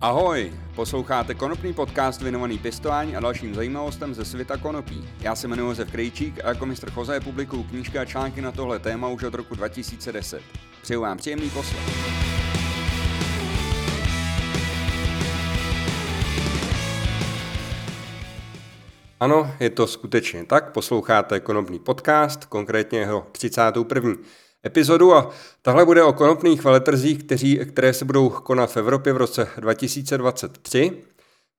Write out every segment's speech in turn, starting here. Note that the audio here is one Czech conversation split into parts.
Ahoj, posloucháte konopný podcast věnovaný pěstování a dalším zajímavostem ze světa konopí. Já se jmenuji Josef Krejčík a jako mistr Choze publikuju knížky a články na tohle téma už od roku 2010. Přeju vám příjemný poslech. Ano, je to skutečně tak, posloucháte konopný podcast, konkrétně jeho 31 epizodu a tahle bude o konopných veletrzích, kteří, které se budou konat v Evropě v roce 2023.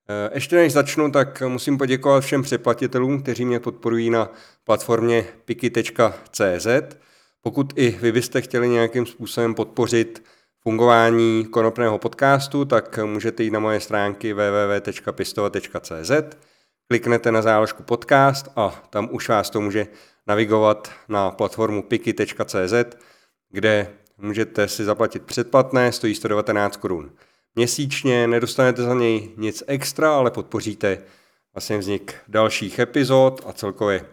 Eh, ještě než začnu, tak musím poděkovat všem přeplatitelům, kteří mě podporují na platformě piki.cz. Pokud i vy byste chtěli nějakým způsobem podpořit fungování konopného podcastu, tak můžete jít na moje stránky www.pistova.cz, kliknete na záložku podcast a tam už vás to může navigovat na platformu piki.cz, kde můžete si zaplatit předplatné, stojí 119 korun. Měsíčně, nedostanete za něj nic extra, ale podpoříte vlastně vznik dalších epizod a celkově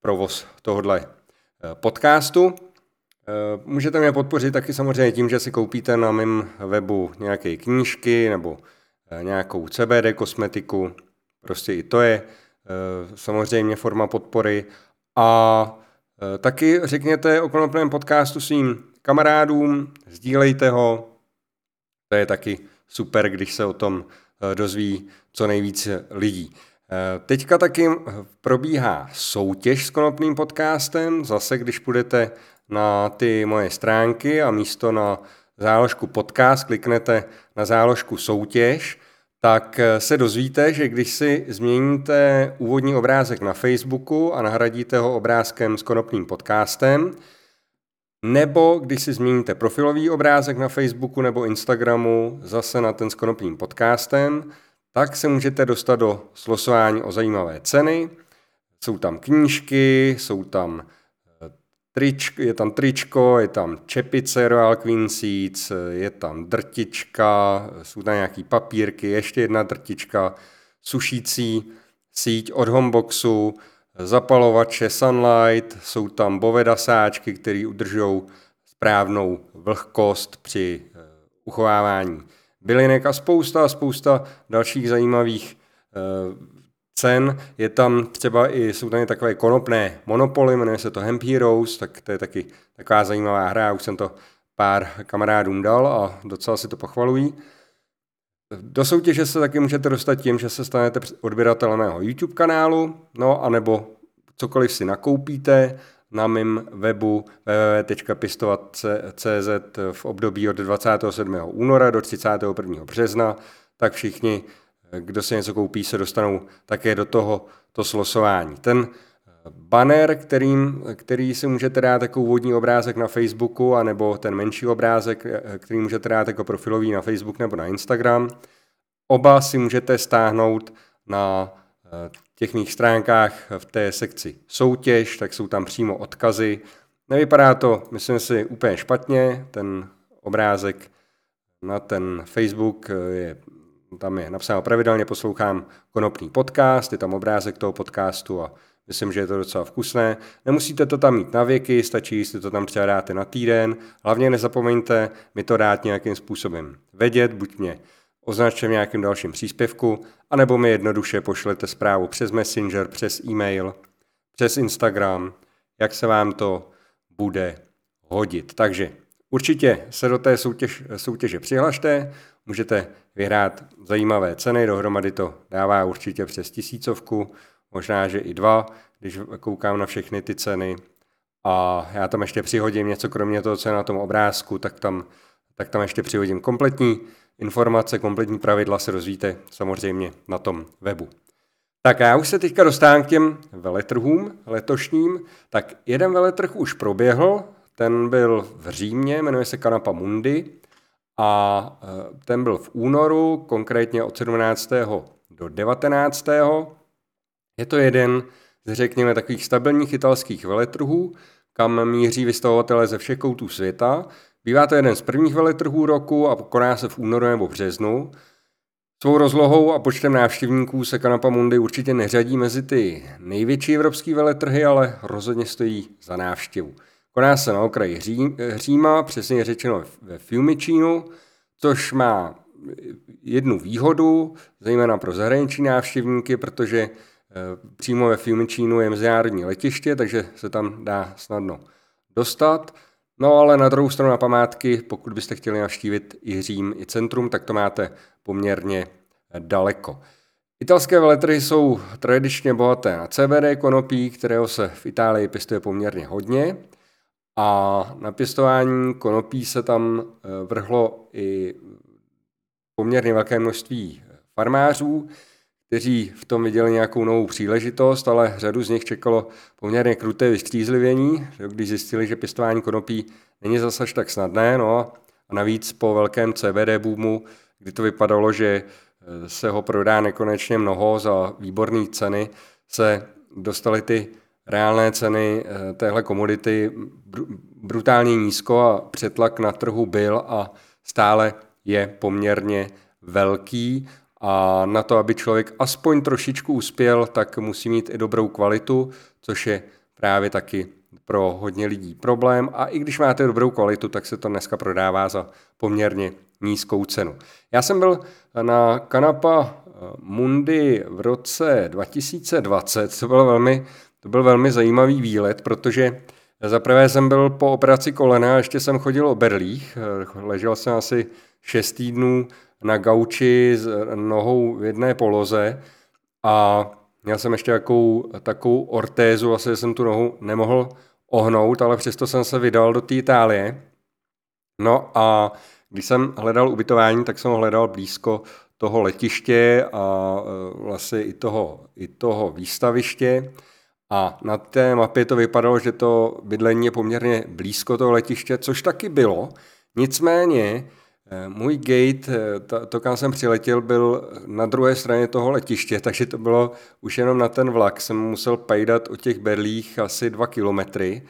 provoz tohohle eh, podcastu. Eh, můžete mě podpořit taky samozřejmě tím, že si koupíte na mém webu nějaké knížky nebo eh, nějakou CBD kosmetiku, prostě i to je samozřejmě forma podpory a e, taky řekněte o konopném podcastu svým kamarádům, sdílejte ho. To je taky super, když se o tom e, dozví co nejvíce lidí. E, teďka taky probíhá soutěž s konopným podcastem. Zase, když půjdete na ty moje stránky a místo na záložku podcast kliknete na záložku soutěž, tak eh, se dozvíte, že když si změníte úvodní obrázek na Facebooku a nahradíte ho obrázkem s konopným podcastem, nebo když si změníte profilový obrázek na Facebooku nebo Instagramu zase na ten s konopným podcastem, tak se můžete dostat do slosování o zajímavé ceny. Jsou tam knížky, jsou tam tričko, je tam tričko, je tam čepice Royal Queen Seeds, je tam drtička, jsou tam nějaký papírky, ještě jedna drtička, sušící síť od Homeboxu, zapalovače Sunlight, jsou tam boveda sáčky, které udržují správnou vlhkost při eh, uchovávání bylinek a spousta, spousta dalších zajímavých eh, cen. Je tam třeba i, jsou tam i takové konopné monopoly, jmenuje se to Hemp Heroes, tak to je taky taková zajímavá hra, už jsem to pár kamarádům dal a docela si to pochvalují. Do soutěže se taky můžete dostat tím, že se stanete odběratelem mého YouTube kanálu, no a nebo cokoliv si nakoupíte na mém webu www.pistovat.cz v období od 27. února do 31. března, tak všichni kdo si něco koupí, se dostanou také do toho to slosování. Ten eh, banner, kterým, který si můžete dát jako úvodní obrázek na Facebooku, anebo ten menší obrázek, eh, který můžete dát jako profilový na Facebook nebo na Instagram, oba si můžete stáhnout na eh, těch mých stránkách v té sekci soutěž, tak jsou tam přímo odkazy. Nevypadá to, myslím si, úplně špatně, ten obrázek na ten Facebook je tam je napsáno pravidelně poslouchám konopný podcast, je tam obrázek toho podcastu a myslím, že je to docela vkusné. Nemusíte to tam mít na věky, stačí, jestli to tam třeba dáte na týden. Hlavně nezapomeňte mi to dát nějakým způsobem vědět, buď mě označte v nějakém dalším příspěvku, anebo mi jednoduše pošlete zprávu přes Messenger, přes e-mail, přes Instagram, jak se vám to bude hodit. Takže určitě se do té soutěž, soutěže přihlašte, můžete vyhrát zajímavé ceny, dohromady to dává určitě přes tisícovku, možná, že i dva, když koukám na všechny ty ceny. A já tam ještě přihodím něco, kromě toho, co je na tom obrázku, tak tam, tak tam ještě přihodím kompletní informace, kompletní pravidla se rozvíte samozřejmě na tom webu. Tak já už se teďka dostávám k těm veletrhům letošním. Tak jeden veletrh už proběhl, ten byl v Římě, jmenuje se Kanapa Mundi a e, ten byl v únoru, konkrétně od 17. do 19. Je to jeden z, řekněme, takových stabilních italských veletrhů, kam míří vystavovatelé ze všech koutů světa. Bývá to jeden z prvních veletrhů roku a koná se v únoru nebo březnu. Svou rozlohou a počtem návštěvníků se Kanapa Mundi určitě neřadí mezi ty největší evropské veletrhy, ale rozhodně stojí za návštěvu. Koná se na okraji Řím, Říma, přesně řečeno ve Fiumicinu, což má jednu výhodu, zejména pro zahraniční návštěvníky, protože eh, přímo ve Fiumicinu je mezinárodní letiště, takže se tam dá snadno dostat. No ale na druhou stranu na památky, pokud byste chtěli navštívit i Řím, i centrum, tak to máte poměrně daleko. Italské veletrhy jsou tradičně bohaté na CBD konopí, kterého se v Itálii pěstuje poměrně hodně. A na pěstování konopí se tam eh, vrhlo i poměrně velké množství farmářů, kteří v tom viděli nějakou novou příležitost, ale řadu z nich čekalo poměrně kruté vystřízlivění, když zjistili, že pěstování konopí není zase tak snadné. No a navíc po velkém CBD boomu, kdy to vypadalo, že eh, se ho prodá nekonečně mnoho za výborné ceny, se dostaly ty reálné ceny eh, téhle komodity brutálně nízko a přetlak na trhu byl a stále je poměrně velký a na to, aby člověk aspoň trošičku uspěl, tak musí mít i dobrou kvalitu, což je právě taky pro hodně lidí problém. A i když máte dobrou kvalitu, tak se to dneska prodává za poměrně nízkou cenu. Já jsem byl na Kanapa Mundi v roce 2020, to bylo velmi to byl velmi zajímavý výlet, protože za prvé jsem byl po operaci kolena, ještě jsem chodil o berlích, ležel jsem asi 6 týdnů na gauči s nohou v jedné poloze a měl jsem ještě jakou, takovou ortézu, vlastně jsem tu nohu nemohl ohnout, ale přesto jsem se vydal do té Itálie. No a když jsem hledal ubytování, tak jsem ho hledal blízko toho letiště a e, vlastně i toho, i toho výstaviště. A na té mapě to vypadalo, že to bydlení je poměrně blízko toho letiště, což taky bylo. Nicméně eh, můj gate, eh, to, kam jsem přiletěl, byl na druhé straně toho letiště, takže to bylo už jenom na ten vlak. Jsem musel pajdat o těch berlích asi dva kilometry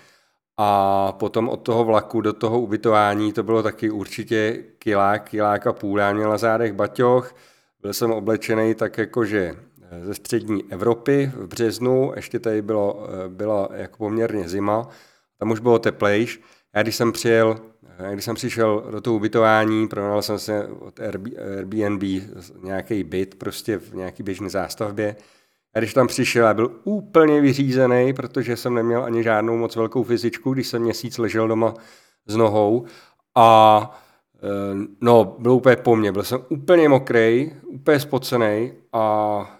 a potom od toho vlaku do toho ubytování to bylo taky určitě kilák, kilák a půl. Já měl na zádech baťoch, byl jsem oblečený tak jakože ze střední Evropy v březnu, ještě tady bylo, byla jako poměrně zima, tam už bylo teplejš. Já když jsem přijel, když jsem přišel do toho ubytování, pronal jsem se od Airbnb nějaký byt prostě v nějaký běžné zástavbě. A když tam přišel, já byl úplně vyřízený, protože jsem neměl ani žádnou moc velkou fyzičku, když jsem měsíc ležel doma s nohou. A eh, no, byl úplně po mně, byl jsem úplně mokrý, úplně spocený a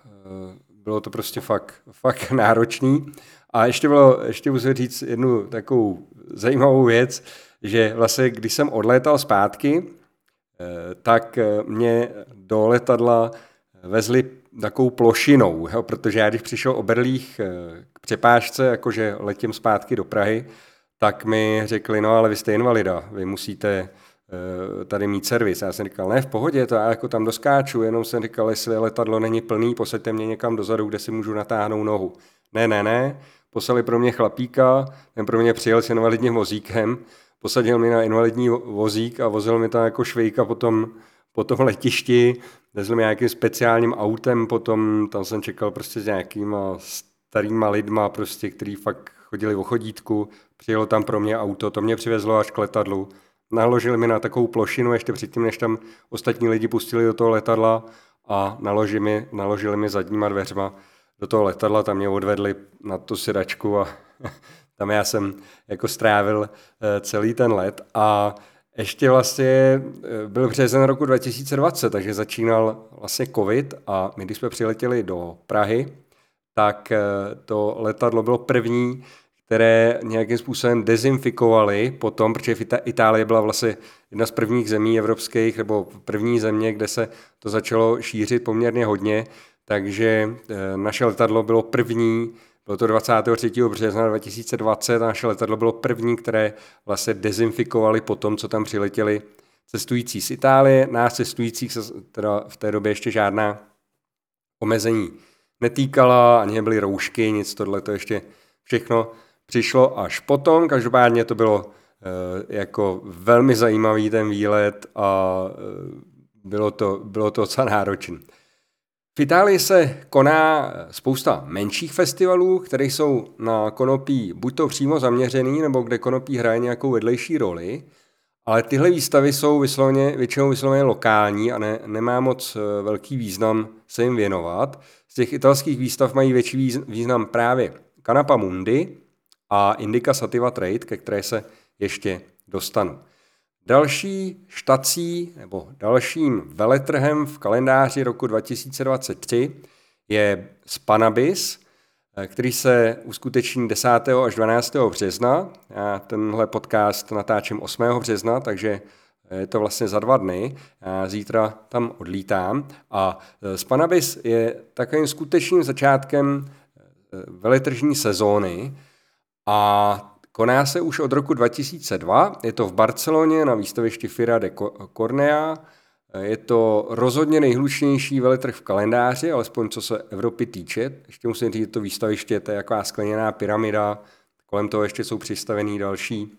bylo to prostě fakt, fakt náročný. A ještě bylo, ještě musím říct jednu takovou zajímavou věc, že vlastně, když jsem odlétal zpátky, eh, tak eh, mě do letadla vezli takovou plošinou, jo, protože já když přišel o berlích k přepážce, jakože letím zpátky do Prahy, tak mi řekli, no ale vy jste invalida, vy musíte Eh, tady mít servis. Já jsem říkal, ne, v pohodě, to já jako tam doskáču, jenom jsem říkal, jestli letadlo není plný, posaďte mě někam dozadu, kde si můžu natáhnout nohu. Ne, ne, ne, poslali pro mě chlapíka, ten pro mě přijel s invalidním vozíkem, posadil mi na invalidní vozík a vozil mi tam jako švejka potom po tom letišti, vezl mi nějakým speciálním autem, potom tam jsem čekal prostě s nějakýma starýma lidma, prostě, který fakt chodili o chodítku, přijelo tam pro mě auto, to mě přivezlo až k letadlu, naložili mi na takovou plošinu ještě předtím, než tam ostatní lidi pustili do toho letadla a naložili mi, naložili mi zadníma dveřma do toho letadla, tam mě odvedli na tu sedačku a tam já jsem jako strávil eh, celý ten let a ještě vlastně eh, byl březen roku 2020, takže začínal vlastně covid a my, když jsme přiletěli do Prahy, tak eh, to letadlo bylo první, které nějakým způsobem dezinfikovali potom, protože Itálie byla vlastně jedna z prvních zemí evropských, nebo první země, kde se to začalo šířit poměrně hodně, takže eh, naše letadlo bylo první, bylo to 23. března 2020 a naše letadlo bylo první, které vlastně dezinfikovali po tom, co tam přiletěli cestující z Itálie. Nás cestujících se teda v té době ještě žádná omezení netýkala, ani nebyly roušky, nic tohle to ještě všechno přišlo až potom. Každopádně to bylo eh, jako velmi zajímavý ten výlet a eh, bylo to, bylo to docela náročné. V Itálii se koná spousta menších festivalů, které jsou na konopí buď to přímo zaměřený, nebo kde konopí hraje nějakou vedlejší roli. Ale tyhle výstavy jsou vysloveně, většinou vysloveně lokální a ne, nemá moc eh, velký význam se jim věnovat. Z těch italských výstav mají větší význam právě Canapa Mundi a Indica Sativa Trade, ke které se ještě dostanu. Další štací nebo dalším veletrhem v kalendáři roku 2023 je Spanabis, který se uskuteční 10. až 12. března. Já tenhle podcast natáčím 8. března, takže je to vlastně za dva dny. Já zítra tam odlítám. A eh, Spanabis je takovým skutečným začátkem eh, veletržní sezóny a Koná se už od roku 2002, je to v Barceloně na výstavišti Fira de Cornea, je to rozhodně nejhlučnější veletrh v kalendáři, alespoň co se Evropy týče. Ještě musím říct, že to výstaviště to je jaká skleněná pyramida, kolem toho ještě jsou přistavený další,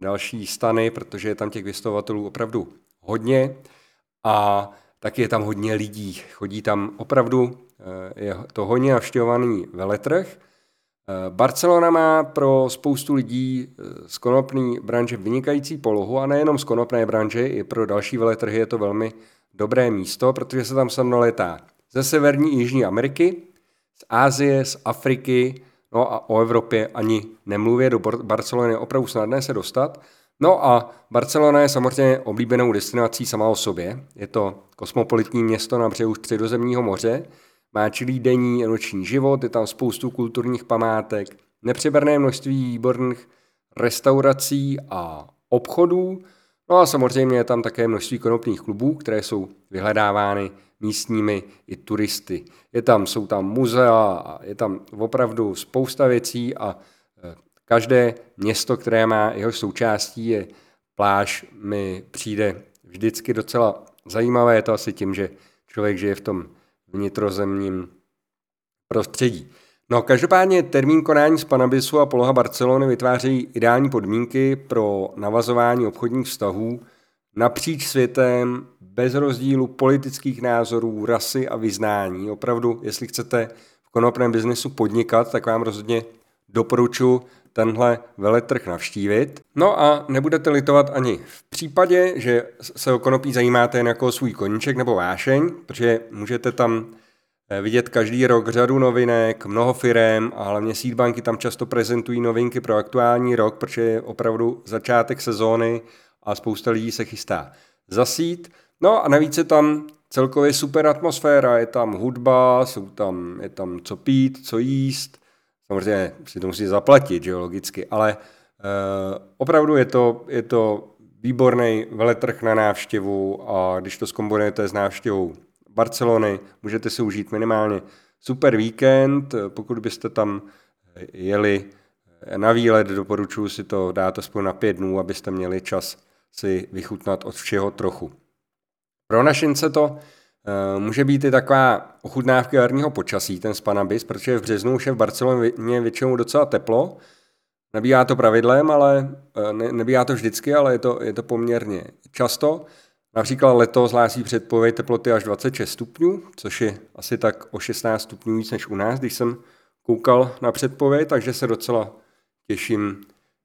další stany, protože je tam těch vystavovatelů opravdu hodně. A taky je tam hodně lidí. Chodí tam opravdu, eh, je to hodně navštěvovaný veletrh, Barcelona má pro spoustu lidí eh, z konopné branže vynikající polohu a nejenom z konopné branže, i pro další veletrhy je to velmi dobré místo, protože se tam snadno letá ze Severní i Jižní Ameriky, z Ázie, z Afriky, no a o Evropě ani nemluvě, do Barcelony je opravdu snadné se dostat. No a Barcelona je samozřejmě oblíbenou destinací sama o sobě. Je to kosmopolitní město na břehu středozemního moře, má čilý denní a noční život, je tam spoustu kulturních památek, nepřeberné množství výborných restaurací a obchodů, no a samozřejmě je tam také množství konopných klubů, které jsou vyhledávány místními i turisty. Je tam, jsou tam muzea, je tam opravdu spousta věcí a e, každé město, které má jeho součástí je pláž, mi přijde vždycky docela zajímavé. Je to asi tím, že člověk žije v tom vnitrozemním prostředí. No, každopádně termín konání z Panabisu a poloha Barcelony vytvářejí ideální podmínky pro navazování obchodních vztahů napříč světem, bez rozdílu politických názorů, rasy a vyznání. Opravdu, jestli chcete v konopném biznesu podnikat, tak vám rozhodně doporučuji tenhle veletrh navštívit. No a nebudete litovat ani v případě, že se o konopí zajímáte jen jako svůj koníček nebo vášeň, protože můžete tam eh, vidět každý rok řadu novinek, mnoho firem a hlavně Seedbanky tam často prezentují novinky pro aktuální rok, protože je opravdu začátek sezóny a spousta lidí se chystá zasít. No a navíc je tam celkově super atmosféra, je tam hudba, jsou tam, je tam co pít, co jíst, samozřejmě si to musí zaplatit, že jo, logicky, ale uh, opravdu je to, je to výborný veletrh na návštěvu a když to zkombinujete s návštěvou Barcelony, můžete si užít minimálně super víkend, pokud byste tam jeli na výlet, doporučuji si to dát aspoň na pět dnů, abyste měli čas si vychutnat od všeho trochu. Pro našince to Eh, může být i taková ochutnávka jarního počasí, ten Spanabis, protože v březnu už je v Barceloně většinou docela teplo. Nebývá to pravidlem, ale eh, ne, nebývá to vždycky, ale je to, je to poměrně často. Například letos hlásí předpověď teploty až 26 stupňů, což je asi tak o 16 stupňů víc než u nás, když jsem koukal na předpověď, takže se docela těším,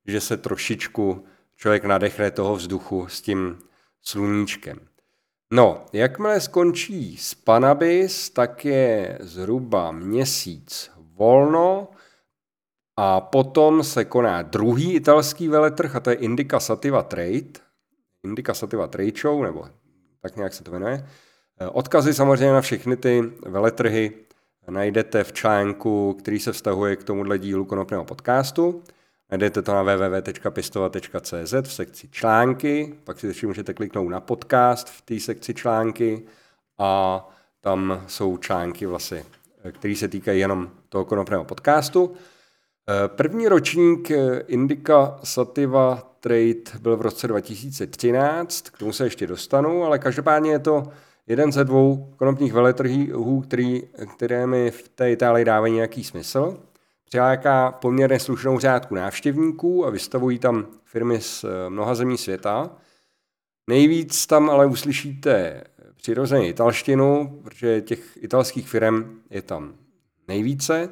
že se trošičku člověk nadechne toho vzduchu s tím sluníčkem. No, jakmile skončí Spanabis, tak je zhruba měsíc volno a potom se koná druhý italský veletrh a to je Indica Sativa Trade, Indica Sativa Trade Show, nebo tak nějak se to jmenuje. Odkazy samozřejmě na všechny ty veletrhy najdete v článku, který se vztahuje k tomuhle dílu konopného podcastu. Najdete to na www.pistova.cz v sekci články, pak si ještě můžete kliknout na podcast v té sekci články a tam jsou články vlastně, které se týkají jenom toho konopného podcastu. První ročník Indica Sativa Trade byl v roce 2013, k tomu se ještě dostanu, ale každopádně je to jeden ze dvou konopních veletrhů, který, které mi v té Itálii dávají nějaký smysl přiláká poměrně slušnou řádku návštěvníků a vystavují tam firmy z eh, mnoha zemí světa. Nejvíc tam ale uslyšíte přirozeně italštinu, protože těch italských firm je tam nejvíce.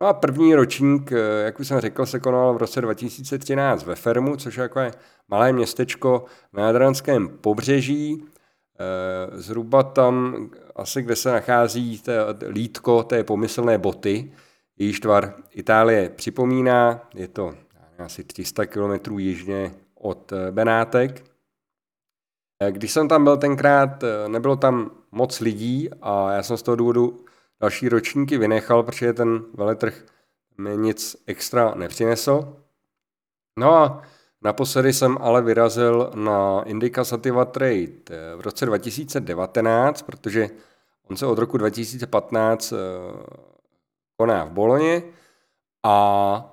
No a první ročník, jak už jsem řekl, se konal v roce 2013 ve Fermu, což je takové malé městečko na Jadranském pobřeží. Zhruba tam, asi kde se nachází lítko té pomyslné boty, jejíž tvar Itálie připomíná, je to asi 300 km jižně od Benátek. Když jsem tam byl tenkrát, nebylo tam moc lidí a já jsem z toho důvodu další ročníky vynechal, protože ten veletrh mi nic extra nepřinesl. No a naposledy jsem ale vyrazil na Indica Sativa Trade v roce 2019, protože on se od roku 2015 eh, koná v Boloně a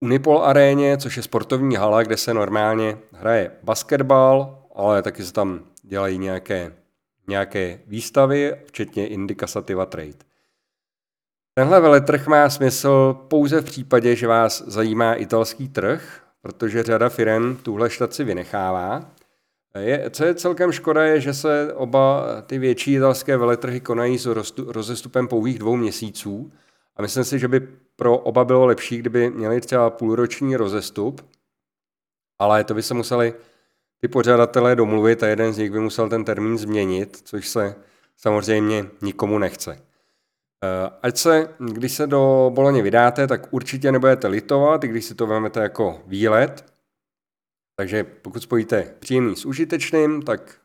Unipol aréně, což je sportovní hala, kde se normálně hraje basketbal, ale taky se tam dělají nějaké nějaké výstavy, včetně Indica Sativa Trade. Tenhle veletrh má smysl pouze v případě, že vás zajímá italský trh, protože řada firm tuhle štaci vynechává. Je, co je celkem škoda, je, že se oba ty větší italské veletrhy konají s rozestupem pouhých dvou měsíců a myslím si, že by pro oba bylo lepší, kdyby měli třeba půlroční rozestup, ale to by se museli ty pořadatelé domluvit a jeden z nich by musel ten termín změnit, což se samozřejmě nikomu nechce. Eh, ať se, když se do Boloně vydáte, tak určitě nebudete litovat, když si to vezmete jako výlet. Takže pokud spojíte příjemný s užitečným, tak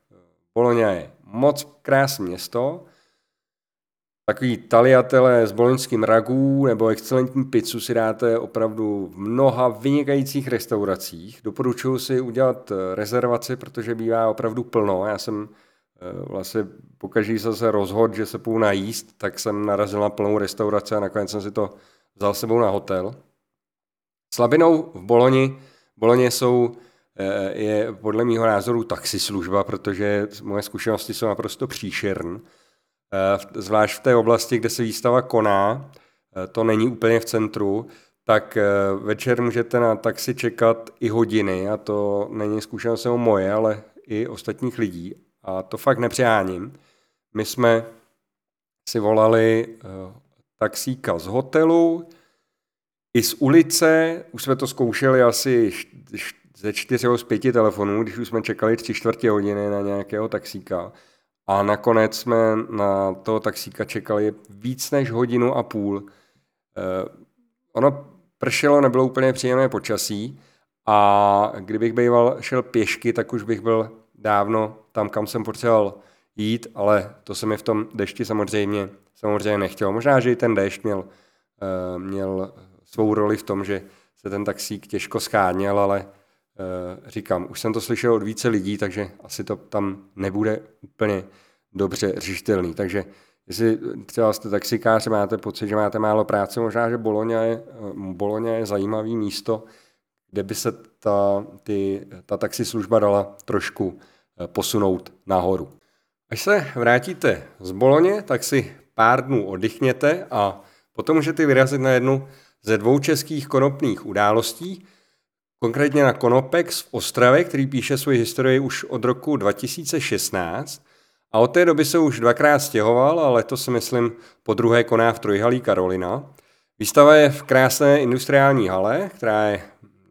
Boloně je moc krásné město Takový taliatele s boloňským ragů nebo excelentní pizzu si dáte opravdu v mnoha vynikajících restauracích. Doporučuji si udělat eh, rezervaci, protože bývá opravdu plno. Já jsem eh, vlastně pokaždé jsem se rozhodl, že se půjdu najíst, tak jsem narazil na plnou restauraci a nakonec jsem si to vzal sebou na hotel. Slabinou v Boloni, Boloně jsou, eh, je podle mého názoru taxislužba, protože moje zkušenosti jsou naprosto příšerné. Eh, zvlášť v té oblasti, kde se výstava koná, eh, to není úplně v centru, tak eh, večer můžete na taxi čekat i hodiny a to není zkušenost jenom moje, ale i ostatních lidí a to fakt nepřeháním. My jsme si volali taxíka z hotelu, i z ulice, už jsme to zkoušeli asi ze čtyřeho z pěti telefonů, když už jsme čekali tři čtvrtě hodiny na nějakého taxíka. A nakonec jsme na toho taxíka čekali víc než hodinu a půl. Eh, ono pršelo, nebylo úplně příjemné počasí a kdybych býval šel pěšky, tak už bych byl dávno tam, kam jsem potřeboval jít, ale to se mi v tom dešti samozřejmě, samozřejmě nechtělo. Možná, že i ten dešť měl, eh, měl svou roli v tom, že se ten taxík těžko scháněl, ale říkám, už jsem to slyšel od více lidí, takže asi to tam nebude úplně dobře řešitelný. Takže jestli třeba jste taxikář, máte pocit, že máte málo práce, možná, že Boloňa je, eh, Boloňa je zajímavý místo, kde by se ta, ty, ta taxislužba dala trošku eh, posunout nahoru. Až se vrátíte z Boloně, tak si pár dnů oddychněte a potom můžete vyrazit na jednu ze dvou českých konopných událostí, konkrétně na Konopex v Ostravě, který píše svoji historii už od roku 2016 a od té doby se už dvakrát stěhoval a letos si myslím po druhé koná v Trojhalí Karolina. Výstava je v krásné industriální hale, která je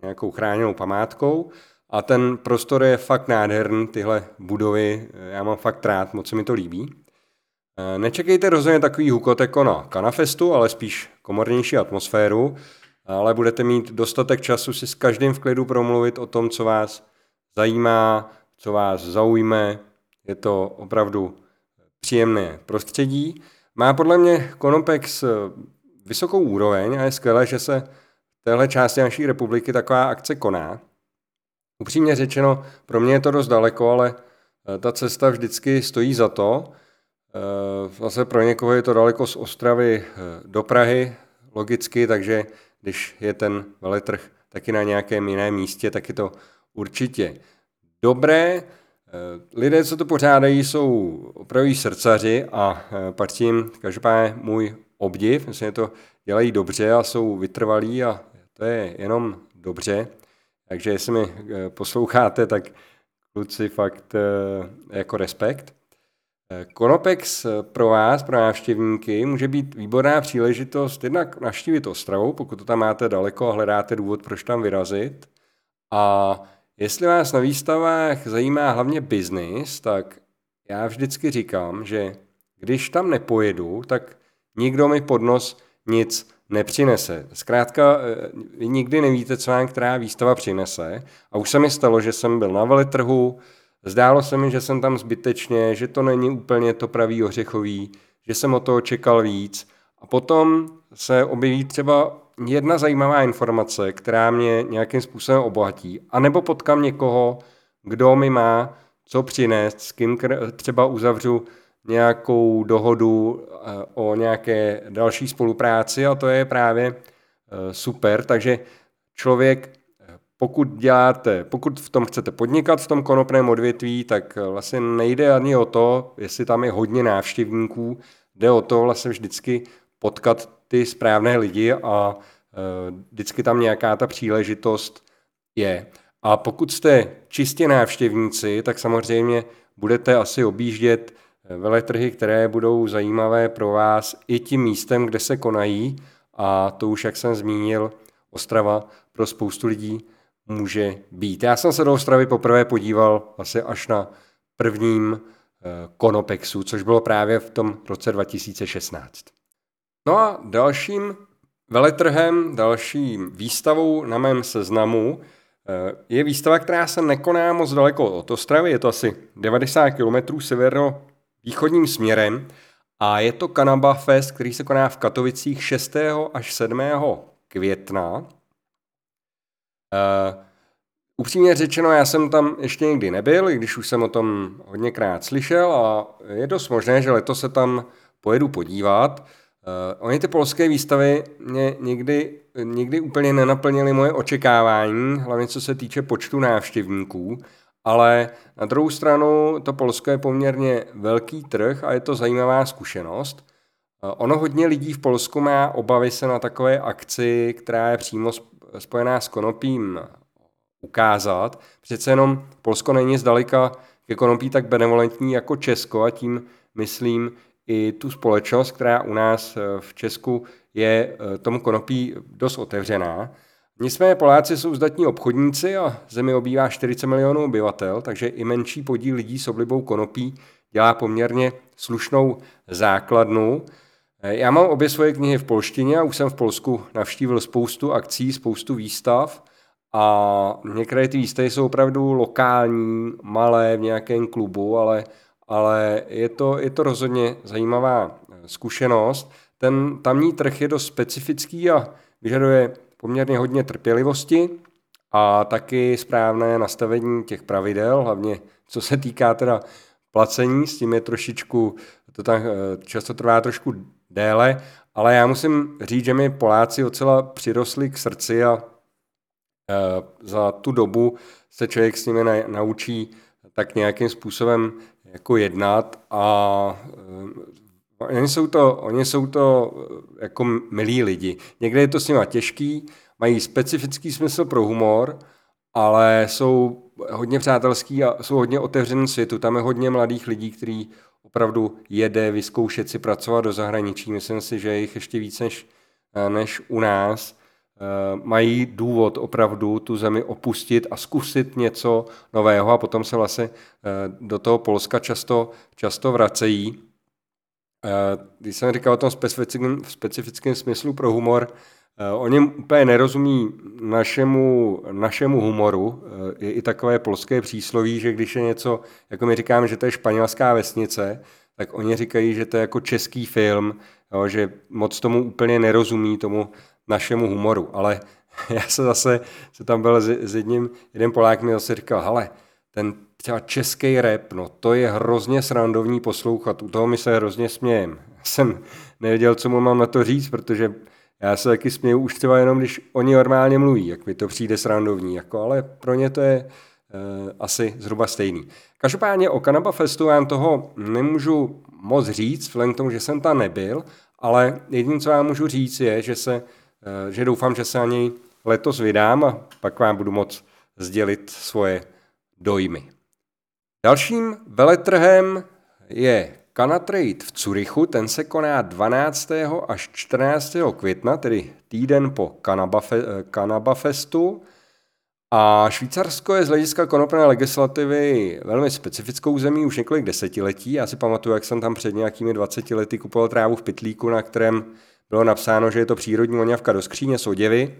nějakou chráněnou památkou a ten prostor je fakt nádherný, tyhle budovy, já mám fakt rád, moc se mi to líbí. Nečekejte rozhodně takový hukot jako na Kanafestu, ale spíš komornější atmosféru ale budete mít dostatek času si s každým v klidu promluvit o tom, co vás zajímá, co vás zaujme. Je to opravdu příjemné prostředí. Má podle mě Konopex vysokou úroveň a je skvělé, že se v téhle části naší republiky taková akce koná. Upřímně řečeno, pro mě je to dost daleko, ale eh, ta cesta vždycky stojí za to. Zase pro někoho je to daleko z Ostravy eh, do Prahy, logicky, takže když je ten veletrh taky na nějakém jiném místě, tak je to určitě dobré. Eh, lidé, co to pořádají, jsou opravdu srdcaři a eh, patří jim každopádně můj obdiv. Myslím, že to dělají dobře a jsou vytrvalí a to je jenom dobře. Takže jestli mi eh, posloucháte, tak kluci fakt jako respekt. Konopex pro vás, pro návštěvníky, může být výborná příležitost jednak navštívit Ostravu, pokud to tam máte daleko a hledáte důvod, proč tam vyrazit. A jestli vás na výstavách zajímá hlavně biznis, tak já vždycky říkám, že když tam nepojedu, tak nikdo mi pod nos nic nepřinese. Zkrátka, eh, vy nikdy nevíte, co vám která výstava přinese. A už se mi stalo, že jsem byl na veletrhu, zdálo se mi, že jsem tam zbytečně, že to není úplně to pravý ořechový, že jsem o toho čekal víc. A potom se objeví třeba jedna zajímavá informace, která mě nějakým způsobem obohatí. A nebo potkám někoho, kdo mi má co přinést, s kým třeba uzavřu nějakou dohodu eh, o nějaké další spolupráci a to je právě eh, super. Takže člověk, pokud děláte, pokud v tom chcete podnikat, v tom konopném odvětví, tak vlastně nejde ani o to, jestli tam je hodně návštěvníků, jde o to vlastně vždycky potkat ty správné lidi a vždycky tam nějaká ta příležitost je. A pokud jste čistě návštěvníci, tak samozřejmě budete asi objíždět veletrhy, které budou zajímavé pro vás i tím místem, kde se konají. A to už, jak jsem zmínil, Ostrava pro spoustu lidí může být. Já jsem se do Ostravy poprvé podíval asi až na prvním eh, Konopexu, což bylo právě v tom roce 2016. No a dalším veletrhem, další výstavou na mém seznamu eh, je výstava, která se nekoná moc daleko od Ostravy, je to asi 90 km severno východním směrem a je to Kanaba Fest, který se koná v Katovicích 6. až 7. května. Uh, upřímně řečeno, já jsem tam ještě nikdy nebyl, i když už jsem o tom hodněkrát slyšel a je dost možné, že letos se tam pojedu podívat. Uh, oni ty polské výstavy mě nikdy, nikdy úplně nenaplnily moje očekávání, hlavně co se týče počtu návštěvníků. Ale na druhou stranu to Polsko je poměrně velký trh a je to zajímavá zkušenost. Ono hodně lidí v Polsku má obavy se na takové akci, která je přímo spojená s konopím, ukázat. Přece jenom Polsko není zdaleka ke konopí tak benevolentní jako Česko a tím myslím i tu společnost, která u nás v Česku je eh, tomu konopí dost otevřená. Nicméně Poláci jsou zdatní obchodníci a zemi obývá 40 milionů obyvatel, takže i menší podíl lidí s oblibou konopí dělá poměrně slušnou základnu. Já mám obě svoje knihy v polštině a už jsem v Polsku navštívil spoustu akcí, spoustu výstav a některé ty výstavy jsou opravdu lokální, malé v nějakém klubu, ale, ale je, to, je to rozhodně zajímavá zkušenost. Ten tamní trh je dost specifický a vyžaduje poměrně hodně trpělivosti a taky správné nastavení těch pravidel, hlavně co se týká teda placení, s tím je trošičku, to tam eh, často trvá trošku déle, ale já musím říct, že mi Poláci docela přirostli k srdci a eh, za tu dobu se člověk s nimi naučí tak nějakým způsobem jako jednat a eh, Oni jsou to, oni jsou to eh, jako milí lidi. Někde je to s nima těžký, mají specifický smysl pro humor, ale jsou hodně přátelský a jsou hodně otevřený světu. Tam je hodně mladých lidí, kteří opravdu jede vyzkoušet si pracovat do zahraničí. Myslím si, že jich ještě víc než, eh, než u nás. Eh, mají důvod opravdu tu zemi opustit a zkusit něco nového a potom se vlastně do toho Polska často, často vracejí. Když jsem říkal o tom specifickém, specifickém smyslu pro humor, eh, oni úplně nerozumí našemu, našemu humoru. Eh, je i takové polské přísloví, že když je něco, jako my říkáme, že to je španělská vesnice, tak oni říkají, že to je jako český film, jo, že moc tomu úplně nerozumí, tomu našemu humoru. Ale já se zase, se tam byl s, s jedním, jeden Polák mi zase říkal, hele, ten třeba český rap, no to je hrozně srandovní poslouchat, u toho mi se hrozně smějem. Já jsem nevěděl, co mu mám na to říct, protože já se taky směju už třeba jenom, když oni normálně mluví, jak mi to přijde srandovní, jako, ale pro ně to je uh, asi zhruba stejný. Každopádně o Kanaba Festu vám toho nemůžu moc říct, vzhledem k tomu, že jsem tam nebyl, ale jediné, co vám můžu říct, je, že, se, uh, že doufám, že se na něj letos vydám a pak vám budu moc sdělit svoje dojmy. Dalším veletrhem je Canatrade v Curychu, ten se koná 12. až 14. května, tedy týden po Kanabafestu. A Švýcarsko je z hlediska konopné legislativy velmi specifickou zemí už několik desetiletí. Já si pamatuju, jak jsem tam před nějakými 20 lety kupoval trávu v pitlíku, na kterém bylo napsáno, že je to přírodní voňavka do skříně s oděvy,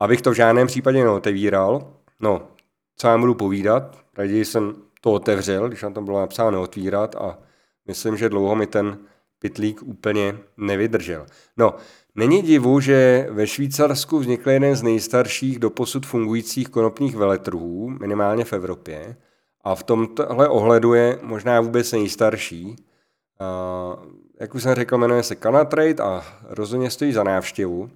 abych to v žádném případě neotevíral. No, co vám budu povídat, raději jsem to otevřel, když tam to bylo napsáno neotvírat a myslím, že dlouho mi ten pitlík úplně nevydržel. No, není divu, že ve Švýcarsku vznikl jeden z nejstarších doposud fungujících konopných veletrhů, minimálně v Evropě, a v tomhle ohledu je možná vůbec nejstarší. Jak už jsem řekl, jmenuje se Canatrade a rozhodně stojí za návštěvu.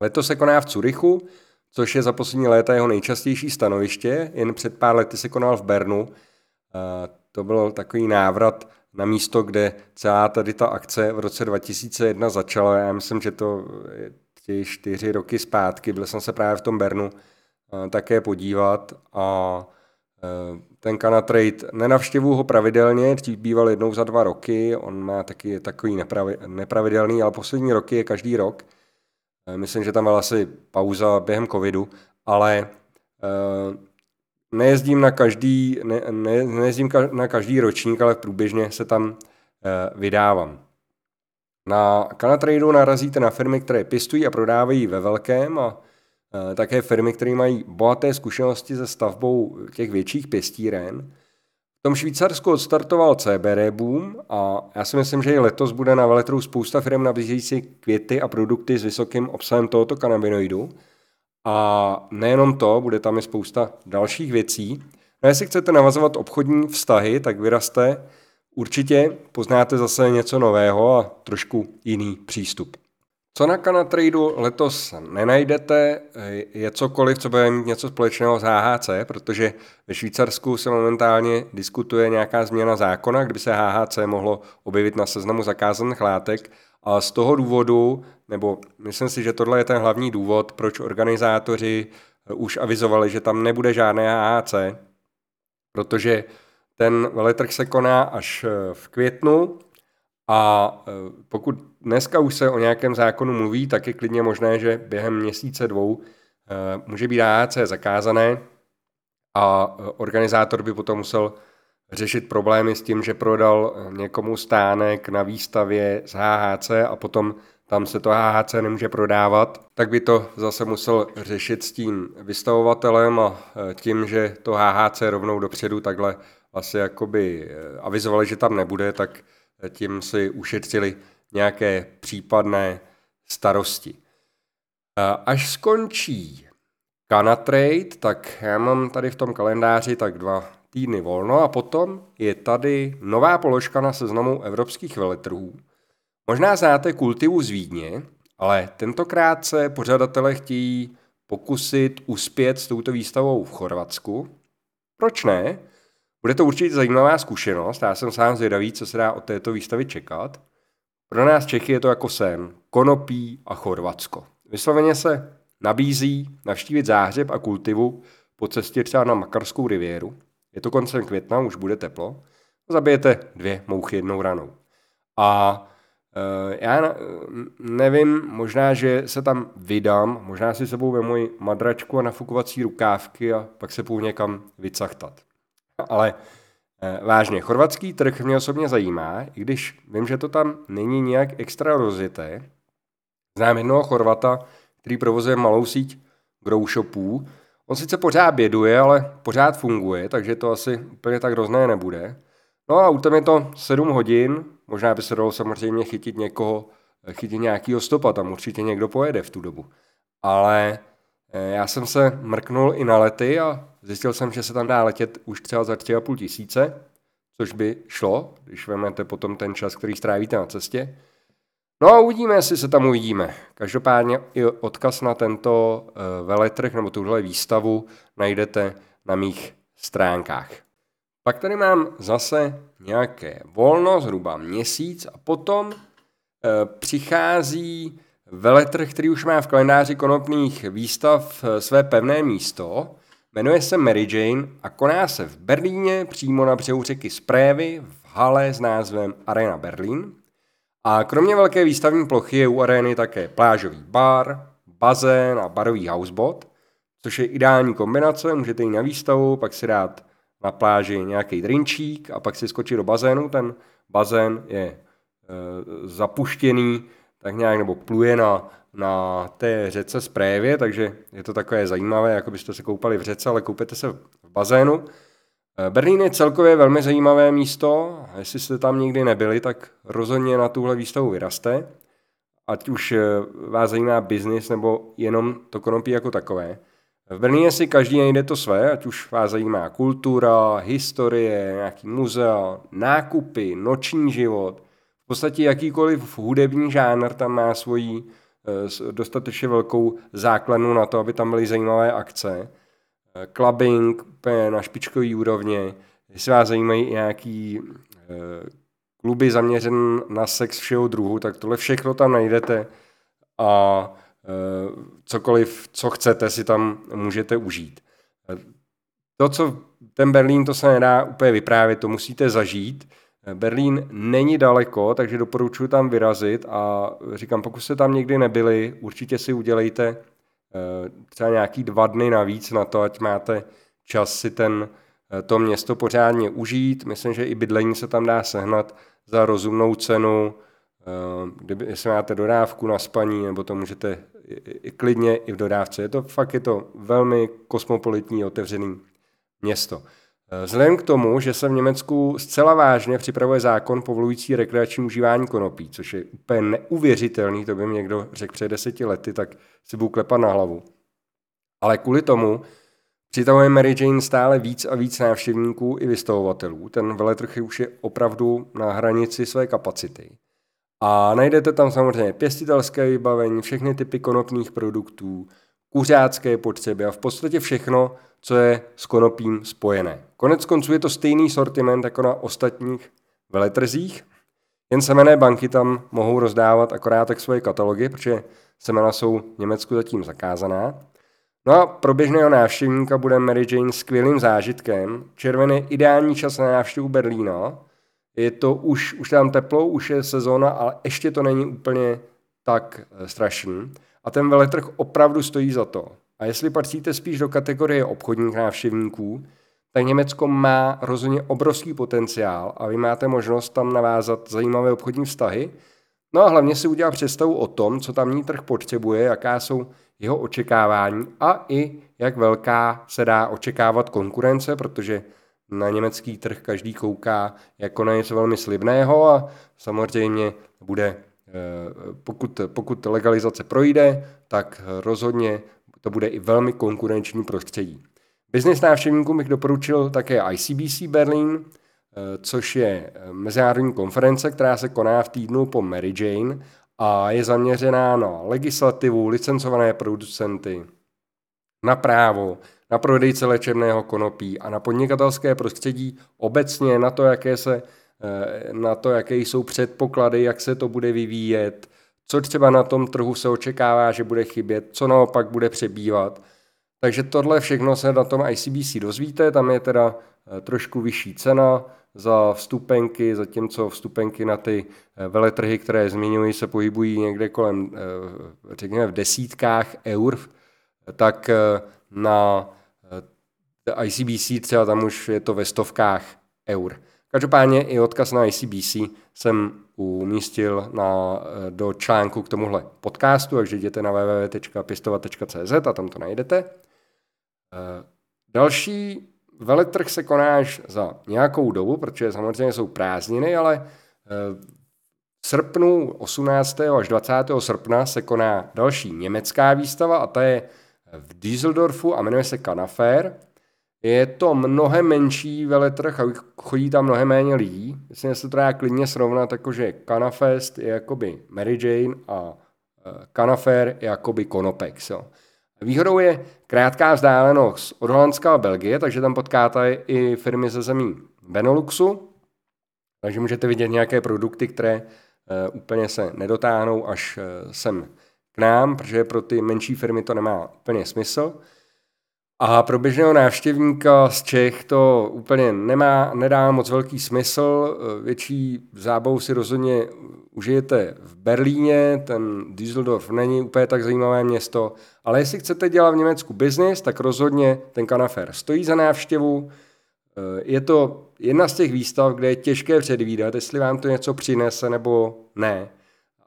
Letos se koná v Curychu, což je za poslední léta jeho nejčastější stanoviště. Jen před pár lety se konal v Bernu. To byl takový návrat na místo, kde celá tady ta akce v roce 2001 začala. Já myslím, že to je čtyři roky zpátky. Byl jsem se právě v tom Bernu také podívat a e, ten Canatrade, nenavštěvuju ho pravidelně, dřív býval jednou za dva roky, on má taky takový nepravi, nepravidelný, ale poslední roky je každý rok. Myslím, že tam byla asi pauza během covidu, ale nejezdím na každý, ne, ne, nejezdím ka, na každý ročník, ale průběžně se tam e, vydávám. Na Canatradu narazíte na firmy, které pěstují a prodávají ve velkém a e, také firmy, které mají bohaté zkušenosti se stavbou těch větších pěstíren. V tom Švýcarsku odstartoval CBD boom a já si myslím, že i letos bude na veletru spousta firm nabízející květy a produkty s vysokým obsahem tohoto kanabinoidu. A nejenom to, bude tam i spousta dalších věcí. No jestli chcete navazovat obchodní vztahy, tak vyraste. Určitě poznáte zase něco nového a trošku jiný přístup. Co na Canatradu letos nenajdete, je cokoliv, co bude mít něco společného s HHC, protože ve Švýcarsku se momentálně diskutuje nějaká změna zákona, kdyby se HHC mohlo objevit na seznamu zakázaných látek. A z toho důvodu, nebo myslím si, že tohle je ten hlavní důvod, proč organizátoři už avizovali, že tam nebude žádné AAC, protože ten veletrh se koná až v květnu a eh, pokud dneska už se o nějakém zákonu mluví, tak je klidně možné, že během měsíce dvou může být AAC zakázané a organizátor by potom musel řešit problémy s tím, že prodal někomu stánek na výstavě z HHC a potom tam se to HHC nemůže prodávat, tak by to zase musel řešit s tím vystavovatelem a tím, že to HHC rovnou dopředu takhle asi jakoby avizovali, že tam nebude, tak tím si ušetřili nějaké případné starosti. Až skončí Canatrade, tak já mám tady v tom kalendáři tak dva týdny volno a potom je tady nová položka na seznamu evropských veletrhů. Možná znáte kultivu z Vídně, ale tentokrát se pořadatelé chtějí pokusit uspět s touto výstavou v Chorvatsku. Proč ne? Bude to určitě zajímavá zkušenost, já jsem sám zvědavý, co se dá od této výstavy čekat. Pro nás Čechy je to jako sen, Konopí a Chorvatsko. Vysloveně se nabízí navštívit záhřeb a kultivu po cestě třeba na Makarskou riviéru, je to koncem května, už bude teplo, zabijete dvě mouchy jednou ranou. A uh, já nevím, možná, že se tam vydám, možná si sebou ve moji madračku a nafukovací rukávky a pak se půjdu někam vycachtat. Ale uh, vážně, chorvatský trh mě osobně zajímá, i když vím, že to tam není nějak extra rozjeté. Znám jednoho Chorvata, který provozuje malou síť grow shopů, On sice pořád běduje, ale pořád funguje, takže to asi úplně tak hrozné nebude. No a autem je to 7 hodin, možná by se dalo samozřejmě chytit někoho, chytit nějakýho stopa, tam určitě někdo pojede v tu dobu. Ale eh, já jsem se mrknul i na lety a zjistil jsem, že se tam dá letět už třeba za 3,5 tisíce, což by šlo, když vezmete potom ten čas, který strávíte na cestě. No a uvidíme, jestli se tam uvidíme. Každopádně i odkaz na tento uh, veletrh nebo tuhle výstavu najdete na mých stránkách. Pak tady mám zase nějaké volno, zhruba měsíc a potom uh, přichází veletrh, který už má v kalendáři konopných výstav uh, své pevné místo. Jmenuje se Mary Jane a koná se v Berlíně, přímo na břehu řeky Sprévy, v hale s názvem Arena Berlin. A kromě velké výstavní plochy je u arény také plážový bar, bazén a barový houseboat, což je ideální kombinace, můžete jít na výstavu, pak si dát na pláži nějaký drinčík a pak si skočit do bazénu. Ten bazén je e, zapuštěný tak nějak, nebo pluje na, na té řece Sprévě, takže je to takové zajímavé, jako byste se koupali v řece, ale koupete se v bazénu. E, Berlín je celkově velmi zajímavé místo, jestli jste tam nikdy nebyli, tak rozhodně na tuhle výstavu vyraste, ať už e, vás zajímá biznis nebo jenom to konopí jako takové. V Berlíně si každý najde to své, ať už vás zajímá kultura, historie, nějaký muzea, nákupy, noční život. V podstatě jakýkoliv hudební žánr tam má svoji eh, dostatečně velkou základnu na to, aby tam byly zajímavé akce. Eh, clubbing na špičkový úrovně. Jestli vás zajímají nějaký eh, kluby zaměřen na sex všeho druhu, tak tohle všechno tam najdete a cokoliv, co chcete, si tam můžete užít. To, co ten Berlín, to se nedá úplně vyprávět, to musíte zažít. Eh, Berlín není daleko, takže doporučuji tam vyrazit a říkám, pokud jste tam někdy nebyli, určitě si udělejte třeba nějaký dva dny navíc na to, ať máte čas si ten, to město pořádně užít. Myslím, že i bydlení se tam dá sehnat za rozumnou cenu, kdyby, jestli máte dodávku na spaní, nebo to můžete i klidně i v dodávce. Je to fakt je to velmi kosmopolitní, otevřený město. Vzhledem k tomu, že se v Německu zcela vážně připravuje zákon povolující rekreační užívání konopí, což je úplně neuvěřitelný, to by mi někdo řekl před deseti lety, tak si budu klepat na hlavu. Ale kvůli tomu přitahuje Mary Jane stále víc a víc návštěvníků i vystavovatelů. Ten veletrh už je opravdu na hranici své kapacity. A najdete tam samozřejmě pěstitelské vybavení, všechny typy konopných produktů, kuřácké potřeby a v podstatě všechno, co je s konopím spojené. Konec konců je to stejný sortiment jako na ostatních veletrzích, jen semené banky tam mohou rozdávat akorát tak svoje katalogy, protože semena jsou v Německu zatím zakázaná. No a pro běžného návštěvníka bude Mary Jane skvělým zážitkem. Červený ideální čas na návštěvu Berlína, je to už, už tam teplo, už je sezóna, ale ještě to není úplně tak eh, strašný. A ten veletrh opravdu stojí za to. A jestli patříte spíš do kategorie obchodních návštěvníků, tak Německo má rozhodně obrovský potenciál a vy máte možnost tam navázat zajímavé obchodní vztahy. No a hlavně si udělat představu o tom, co tamní trh potřebuje, jaká jsou jeho očekávání a i jak velká se dá očekávat konkurence, protože na německý trh každý kouká jako na něco velmi slibného a samozřejmě bude, eh, pokud, pokud legalizace projde, tak rozhodně to bude i velmi konkurenční prostředí. Business návštěvníkům bych doporučil také ICBC Berlin, eh, což je mezinárodní konference, která se koná v týdnu po Mary Jane a je zaměřená na legislativu, licencované producenty, na právo, na prodejce léčebného konopí a na podnikatelské prostředí obecně na to, jaké se eh, na to, jaké jsou předpoklady, jak se to bude vyvíjet, co třeba na tom trhu se očekává, že bude chybět, co naopak bude přebývat. Takže tohle všechno se na tom ICBC dozvíte, tam je teda eh, trošku vyšší cena za vstupenky, zatímco vstupenky na ty eh, veletrhy, které zmiňuji, se pohybují někde kolem, řekněme, v desítkách eur, tak na ICBC třeba tam už je to ve stovkách eur. Každopádně i odkaz na ICBC jsem umístil na, do článku k tomuhle podcastu, takže jděte na www.pistovat.cz a tam to najdete. Eh, další veletrh se koná až za nějakou dobu, protože samozřejmě jsou prázdniny, ale eh, v srpnu 18. až 20. srpna se koná další německá výstava a ta je v Düsseldorfu a jmenuje se Canafair. Je to mnohem menší veletrh a chodí tam mnohem méně lidí. Myslím, že se to dá klidně srovnat, jakože Canafest je jakoby Mary Jane a e, Canafair je jakoby Konopex. Jo. Výhodou je krátká vzdálenost od Holandska a Belgie, takže tam potkáte i firmy ze zemí Beneluxu, takže můžete vidět nějaké produkty, které uh, úplně se nedotáhnou až uh, sem k nám, protože pro ty menší firmy to nemá úplně smysl. A pro běžného návštěvníka z Čech to úplně nemá, nedá moc velký smysl. Větší zábavu si rozhodně užijete v Berlíně, ten Düsseldorf není úplně tak zajímavé město, ale jestli chcete dělat v Německu biznis, tak rozhodně ten Kanafer stojí za návštěvu. Je to jedna z těch výstav, kde je těžké předvídat, jestli vám to něco přinese nebo ne.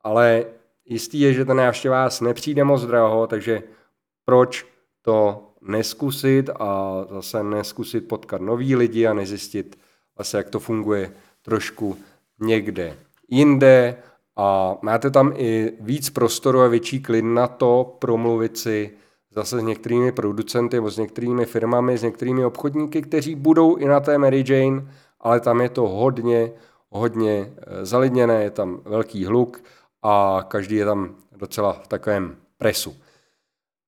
Ale jistý je, že ta návštěva vás nepřijde moc draho, takže proč to neskusit a zase neskusit potkat nový lidi a nezjistit vlastně, jak to funguje trošku někde jinde a máte tam i víc prostoru a větší klid na to promluvit si zase s některými producenty nebo s některými firmami, s některými obchodníky, kteří budou i na té Mary Jane, ale tam je to hodně, hodně eh, zalidněné, je tam velký hluk a každý je tam docela v takovém presu.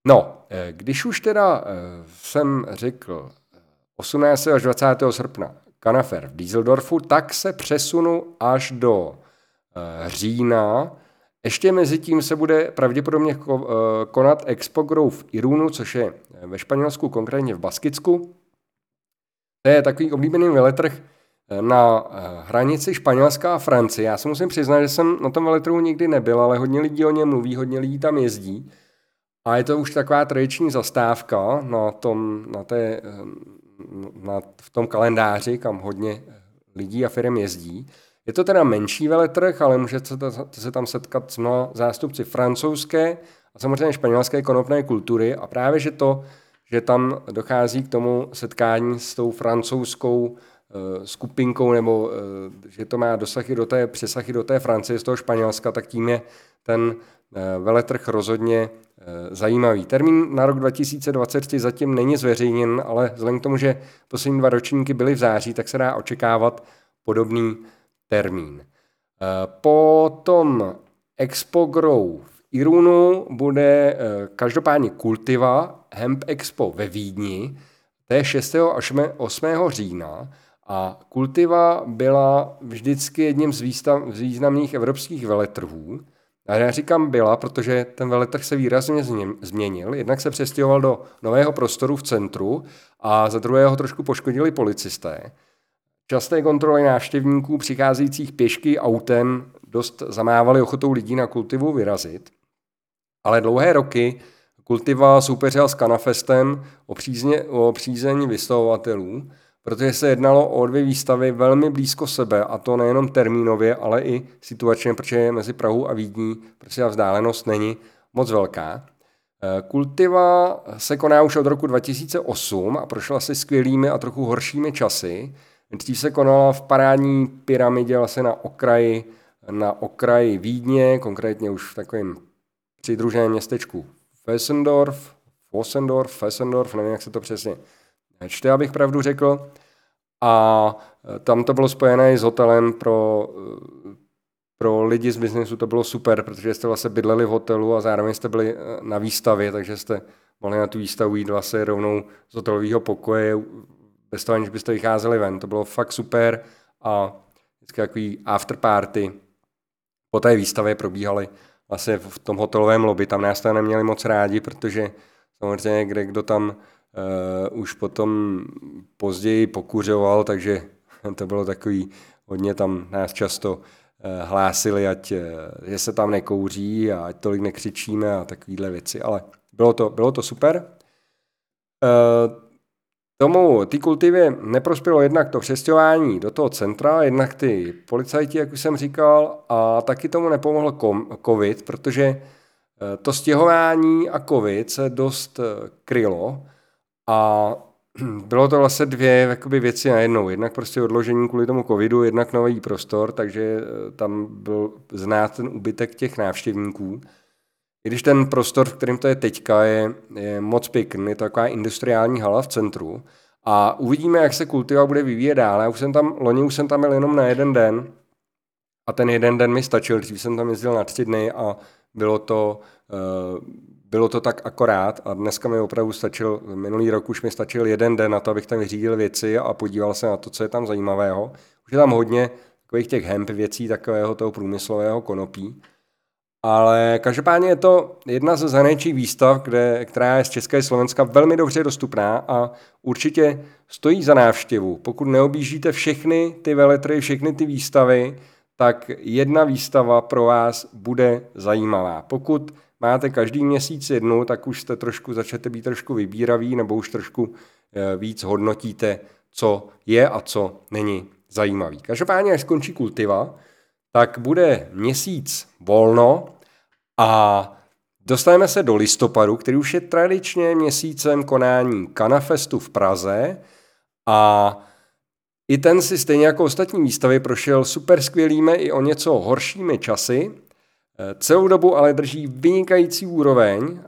No, eh, když už teda eh, jsem řekl 18. až 20. srpna Kanafer v Dieseldorfu, tak se přesunu až do října. Ještě mezi tím se bude pravděpodobně konat Expo Grow v Irunu, což je ve Španělsku, konkrétně v Baskicku. To je takový oblíbený veletrh, na eh, hranici Španělská a Francie. Já se musím přiznat, že jsem na tom veletrhu nikdy nebyl, ale hodně lidí o něm mluví, hodně lidí tam jezdí. A je to už taková tradiční zastávka na tom, na té, eh, na, v tom kalendáři, kam hodně lidí a firm jezdí. Je to teda menší veletrh, ale můžete se tam setkat s mnoha zástupci francouzské a samozřejmě španělské konopné kultury a právě, že to, že tam dochází k tomu setkání s tou francouzskou Eh, skupinkou, nebo eh, že to má dosahy do té, přesahy do té Francie z toho Španělska, tak tím je ten eh, veletrh rozhodně zajímavý. Termín na rok 2023 zatím není zveřejněn, ale vzhledem k tomu, že poslední dva ročníky byly v září, tak se dá očekávat podobný termín. Po tom Expo Grow v Irunu bude každopádně Kultiva Hemp Expo ve Vídni, to je 6. až 8. října a Kultiva byla vždycky jedním z, výstav, z významných evropských veletrhů. A já říkám byla, protože ten veletrh se výrazně změnil. Jednak se přestěhoval do nového prostoru v centru a za druhého trošku poškodili policisté. Časté kontroly návštěvníků přicházejících pěšky autem dost zamávaly ochotou lidí na kultivu vyrazit. Ale dlouhé roky Kultiva soupeřila s Kanafestem o, přízně, o přízeň vystavovatelů protože se jednalo o dvě výstavy velmi blízko sebe, a to nejenom termínově, ale i situačně, protože mezi Prahou a Vídní prostě ta vzdálenost není moc velká. Eh, Kultiva se koná už od roku 2008 a prošla si skvělými a trochu horšími časy. Dřív se konala v parádní pyramidě vlastně na okraji, na okraji Vídně, konkrétně už v takovém přidruženém městečku Fessendorf, Fossendorf, Fessendorf, nevím, jak se to přesně čte, abych pravdu řekl. A e, tam to bylo spojené i s hotelem pro, e, pro lidi z biznesu to bylo super, protože jste vlastně bydleli v hotelu a zároveň jste byli e, na výstavě, takže jste mohli na tu výstavu jít vlastně rovnou z hotelového pokoje, bez toho, aniž byste vycházeli ven. To bylo fakt super a vždycky takový afterparty po té výstavě probíhaly vlastně v tom hotelovém lobby. Tam nás to neměli moc rádi, protože samozřejmě kde kdo tam uh, už potom později pokuřoval, takže to bylo takový, hodně tam nás často uh, hlásili, ať, uh, že se tam nekouří a ať tolik nekřičíme a takovéhle věci, ale bylo to, bylo to super. Uh, tomu, ty kultivě neprospělo jednak to přestěhování do toho centra, jednak ty policajti, jak už jsem říkal, a taky tomu nepomohl covid, protože to stěhování a covid se dost krylo a bylo to vlastně dvě jakoby, věci najednou. Jednak prostě odložení kvůli tomu covidu, jednak nový prostor, takže eh, tam byl znát ten ubytek těch návštěvníků. I když ten prostor, v kterém to je teďka, je, je moc pěkný, je to taková industriální hala v centru. A uvidíme, jak se kultiva bude vyvíjet dál. Já už jsem tam, loni už jsem tam byl jenom na jeden den a ten jeden den mi stačil, dřív jsem tam jezdil na tři dny a bylo to, uh, bylo to tak akorát a dneska mi opravdu stačil, minulý rok už mi stačil jeden den na to, abych tam vyřídil věci a podíval se na to, co je tam zajímavého. Už je tam hodně takových těch hemp věcí, takového toho průmyslového konopí. Ale každopádně je to jedna ze zahraničních výstav, kde, která je z České Slovenska velmi dobře dostupná a určitě stojí za návštěvu. Pokud neobjíždíte všechny ty veletry, všechny ty výstavy, tak jedna výstava pro vás bude zajímavá. Pokud máte každý měsíc jednu, tak už jste trošku, začnete být trošku vybíraví nebo už trošku eh, víc hodnotíte, co je a co není zajímavý. Každopádně, až skončí kultiva, tak bude měsíc volno a dostaneme se do listopadu, který už je tradičně měsícem konání Kanafestu v Praze a i ten si stejně jako ostatní výstavy prošel super skvělými i o něco horšími časy. Celou dobu ale drží vynikající úroveň.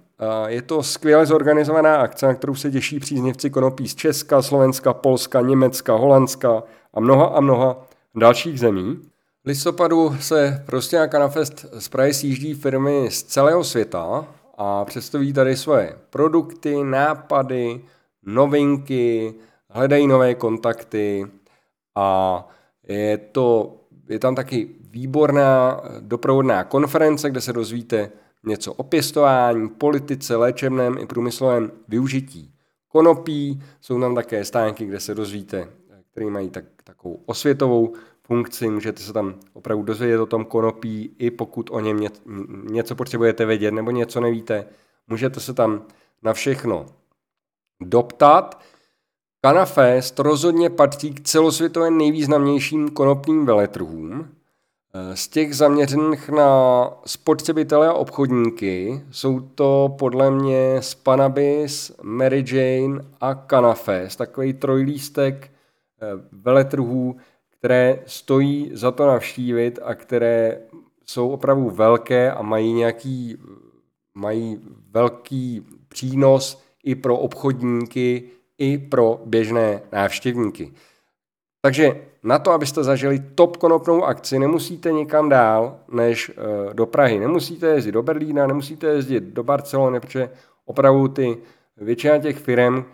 Je to skvěle zorganizovaná akce, na kterou se těší příznivci konopí z Česka, Slovenska, Polska, Německa, Holandska a mnoha a mnoha dalších zemí listopadu se prostě na Canafest z Prahy sjíždí firmy z celého světa a představí tady svoje produkty, nápady, novinky, hledají nové kontakty a je, to, je tam taky výborná doprovodná konference, kde se dozvíte něco o pěstování, politice, léčebném i průmyslovém využití konopí. Jsou tam také stánky, kde se dozvíte, které mají tak, takovou osvětovou funkci, můžete se tam opravdu dozvědět o tom konopí, i pokud o něm něco potřebujete vědět nebo něco nevíte, můžete se tam na všechno doptat. Canafest rozhodně patří k celosvětově nejvýznamnějším konopným veletrhům. Z těch zaměřených na spotřebitele a obchodníky jsou to podle mě Spanabis, Mary Jane a Canafest, takový trojlístek eh, veletrhů, které stojí za to navštívit a které jsou opravdu velké a mají nějaký, mají velký přínos i pro obchodníky, i pro běžné návštěvníky. Takže na to, abyste zažili top konopnou akci, nemusíte nikam dál než eh, do Prahy. Nemusíte jezdit do Berlína, nemusíte jezdit do Barcelony, protože opravdu ty většina těch firm,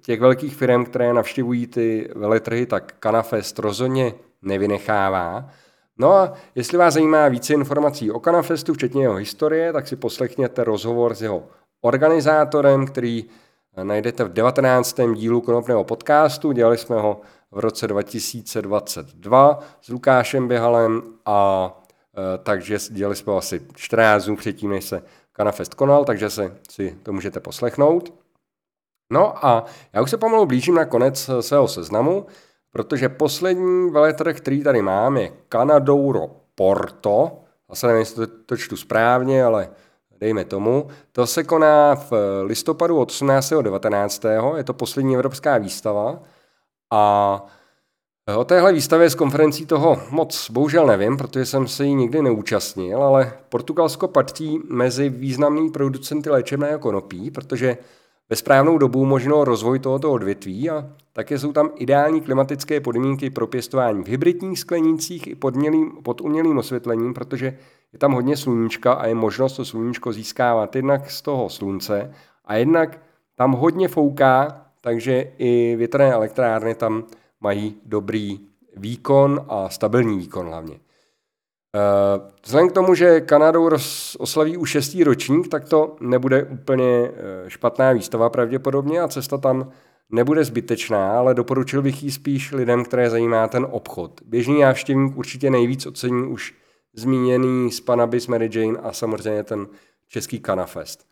těch velkých firm, které navštěvují ty veletrhy, tak Canafest rozhodně nevynechává. No a jestli vás zajímá více informací o Canafestu, včetně jeho historie, tak si poslechněte rozhovor s jeho organizátorem, který najdete v 19. dílu konopného podcastu. Dělali jsme ho v roce 2022 s Lukášem Běhalem a e, takže dělali jsme asi 14 dnů předtím, než se Canafest konal, takže se, si to můžete poslechnout. No a já už se pomalu blížím na konec eh, svého seznamu, protože poslední veletrh, který tady mám, je Canadouro Porto. Zase nevím, jestli to, to čtu správně, ale dejme tomu. To se koná v listopadu od 18. 19. Je to poslední evropská výstava. A o téhle výstavě z konferencí toho moc bohužel nevím, protože jsem se jí nikdy neúčastnil, ale Portugalsko patří mezi významný producenty léčebného konopí, protože ve správnou dobu možno rozvoj tohoto odvětví a také jsou tam ideální klimatické podmínky pro pěstování v hybridních sklenících i pod, mělým, pod umělým osvětlením, protože je tam hodně sluníčka a je možnost to sluníčko získávat jednak z toho slunce a jednak tam hodně fouká, takže i větrné elektrárny tam mají dobrý výkon a stabilní výkon hlavně. Eh, vzhledem k tomu, že Kanadou oslaví už šestý ročník, tak to nebude úplně eh, špatná výstava pravděpodobně a cesta tam nebude zbytečná, ale doporučil bych ji spíš lidem, které zajímá ten obchod. Běžný návštěvník určitě nejvíc ocení už zmíněný Spanabis, Mary Jane a samozřejmě ten český Kanafest.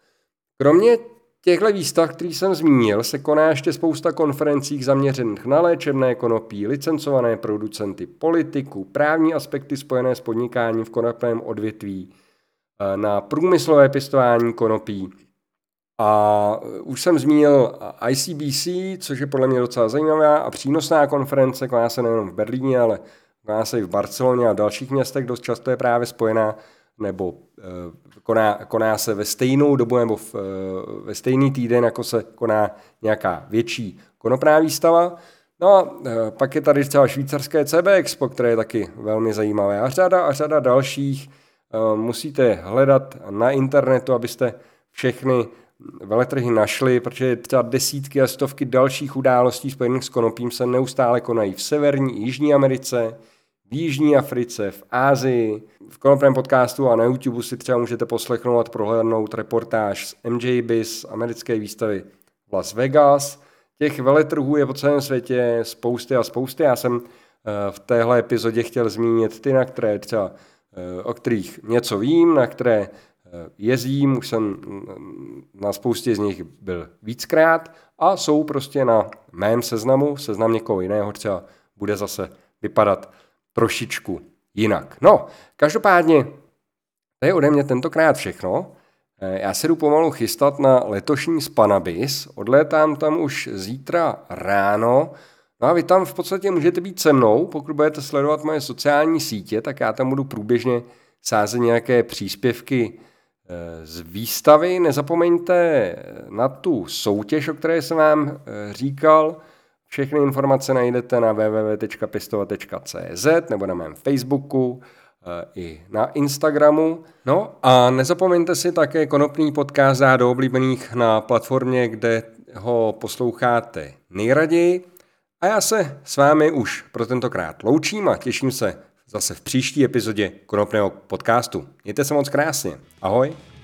Kromě těchto výstav, který jsem zmínil, se koná ještě spousta konferencí zaměřených na léčebné konopí, licencované producenty, politiku, právní aspekty spojené s podnikáním v konopném odvětví, eh, na průmyslové pěstování konopí. A už jsem zmínil ICBC, což je podle mě docela zajímavá a přínosná konference, koná se nejen v Berlíně, ale koná se i v Barceloně a dalších městech, dost často je právě spojená nebo eh, koná, koná se ve stejnou dobu nebo v, eh, ve stejný týden, jako se koná nějaká větší konopná výstava. No a eh, pak je tady třeba švýcarské CB Expo, které je taky velmi zajímavé a řada a řada dalších. Musíte hledat na internetu, abyste všechny veletrhy našli, protože třeba desítky a stovky dalších událostí spojených s konopím se neustále konají v Severní i Jižní Americe, v Jižní Africe, v Ázii. V konopném podcastu a na YouTube si třeba můžete poslechnout prohlédnout reportáž z MJ Biz, americké výstavy v Las Vegas. Těch veletrhů je po celém světě spousty a spousty. Já jsem eh, v téhle epizodě chtěl zmínit ty, na které třeba, eh, o kterých něco vím, na které eh, jezdím, už jsem mm, na spoustě z nich byl víckrát a jsou prostě na mém seznamu, seznam někoho jiného třeba bude zase vypadat trošičku jinak. No, každopádně, to je ode mě tentokrát všechno. Eh, já se jdu pomalu chystat na letošní Spanabis, odlétám tam už zítra ráno, no a vy tam v podstatě můžete být se mnou, pokud budete sledovat moje sociální sítě, tak já tam budu průběžně sázet nějaké příspěvky eh, z výstavy. Nezapomeňte na tu soutěž, o které jsem vám eh, říkal, všechny informace najdete na www.pistova.cz nebo na mém Facebooku eh, i na Instagramu. No a nezapomeňte si také konopný podcast dát do oblíbených na platformě, kde ho posloucháte nejraději. A já se s vámi už pro tentokrát loučím a těším se zase v příští epizodě konopného podcastu. Mějte se moc krásně. Ahoj.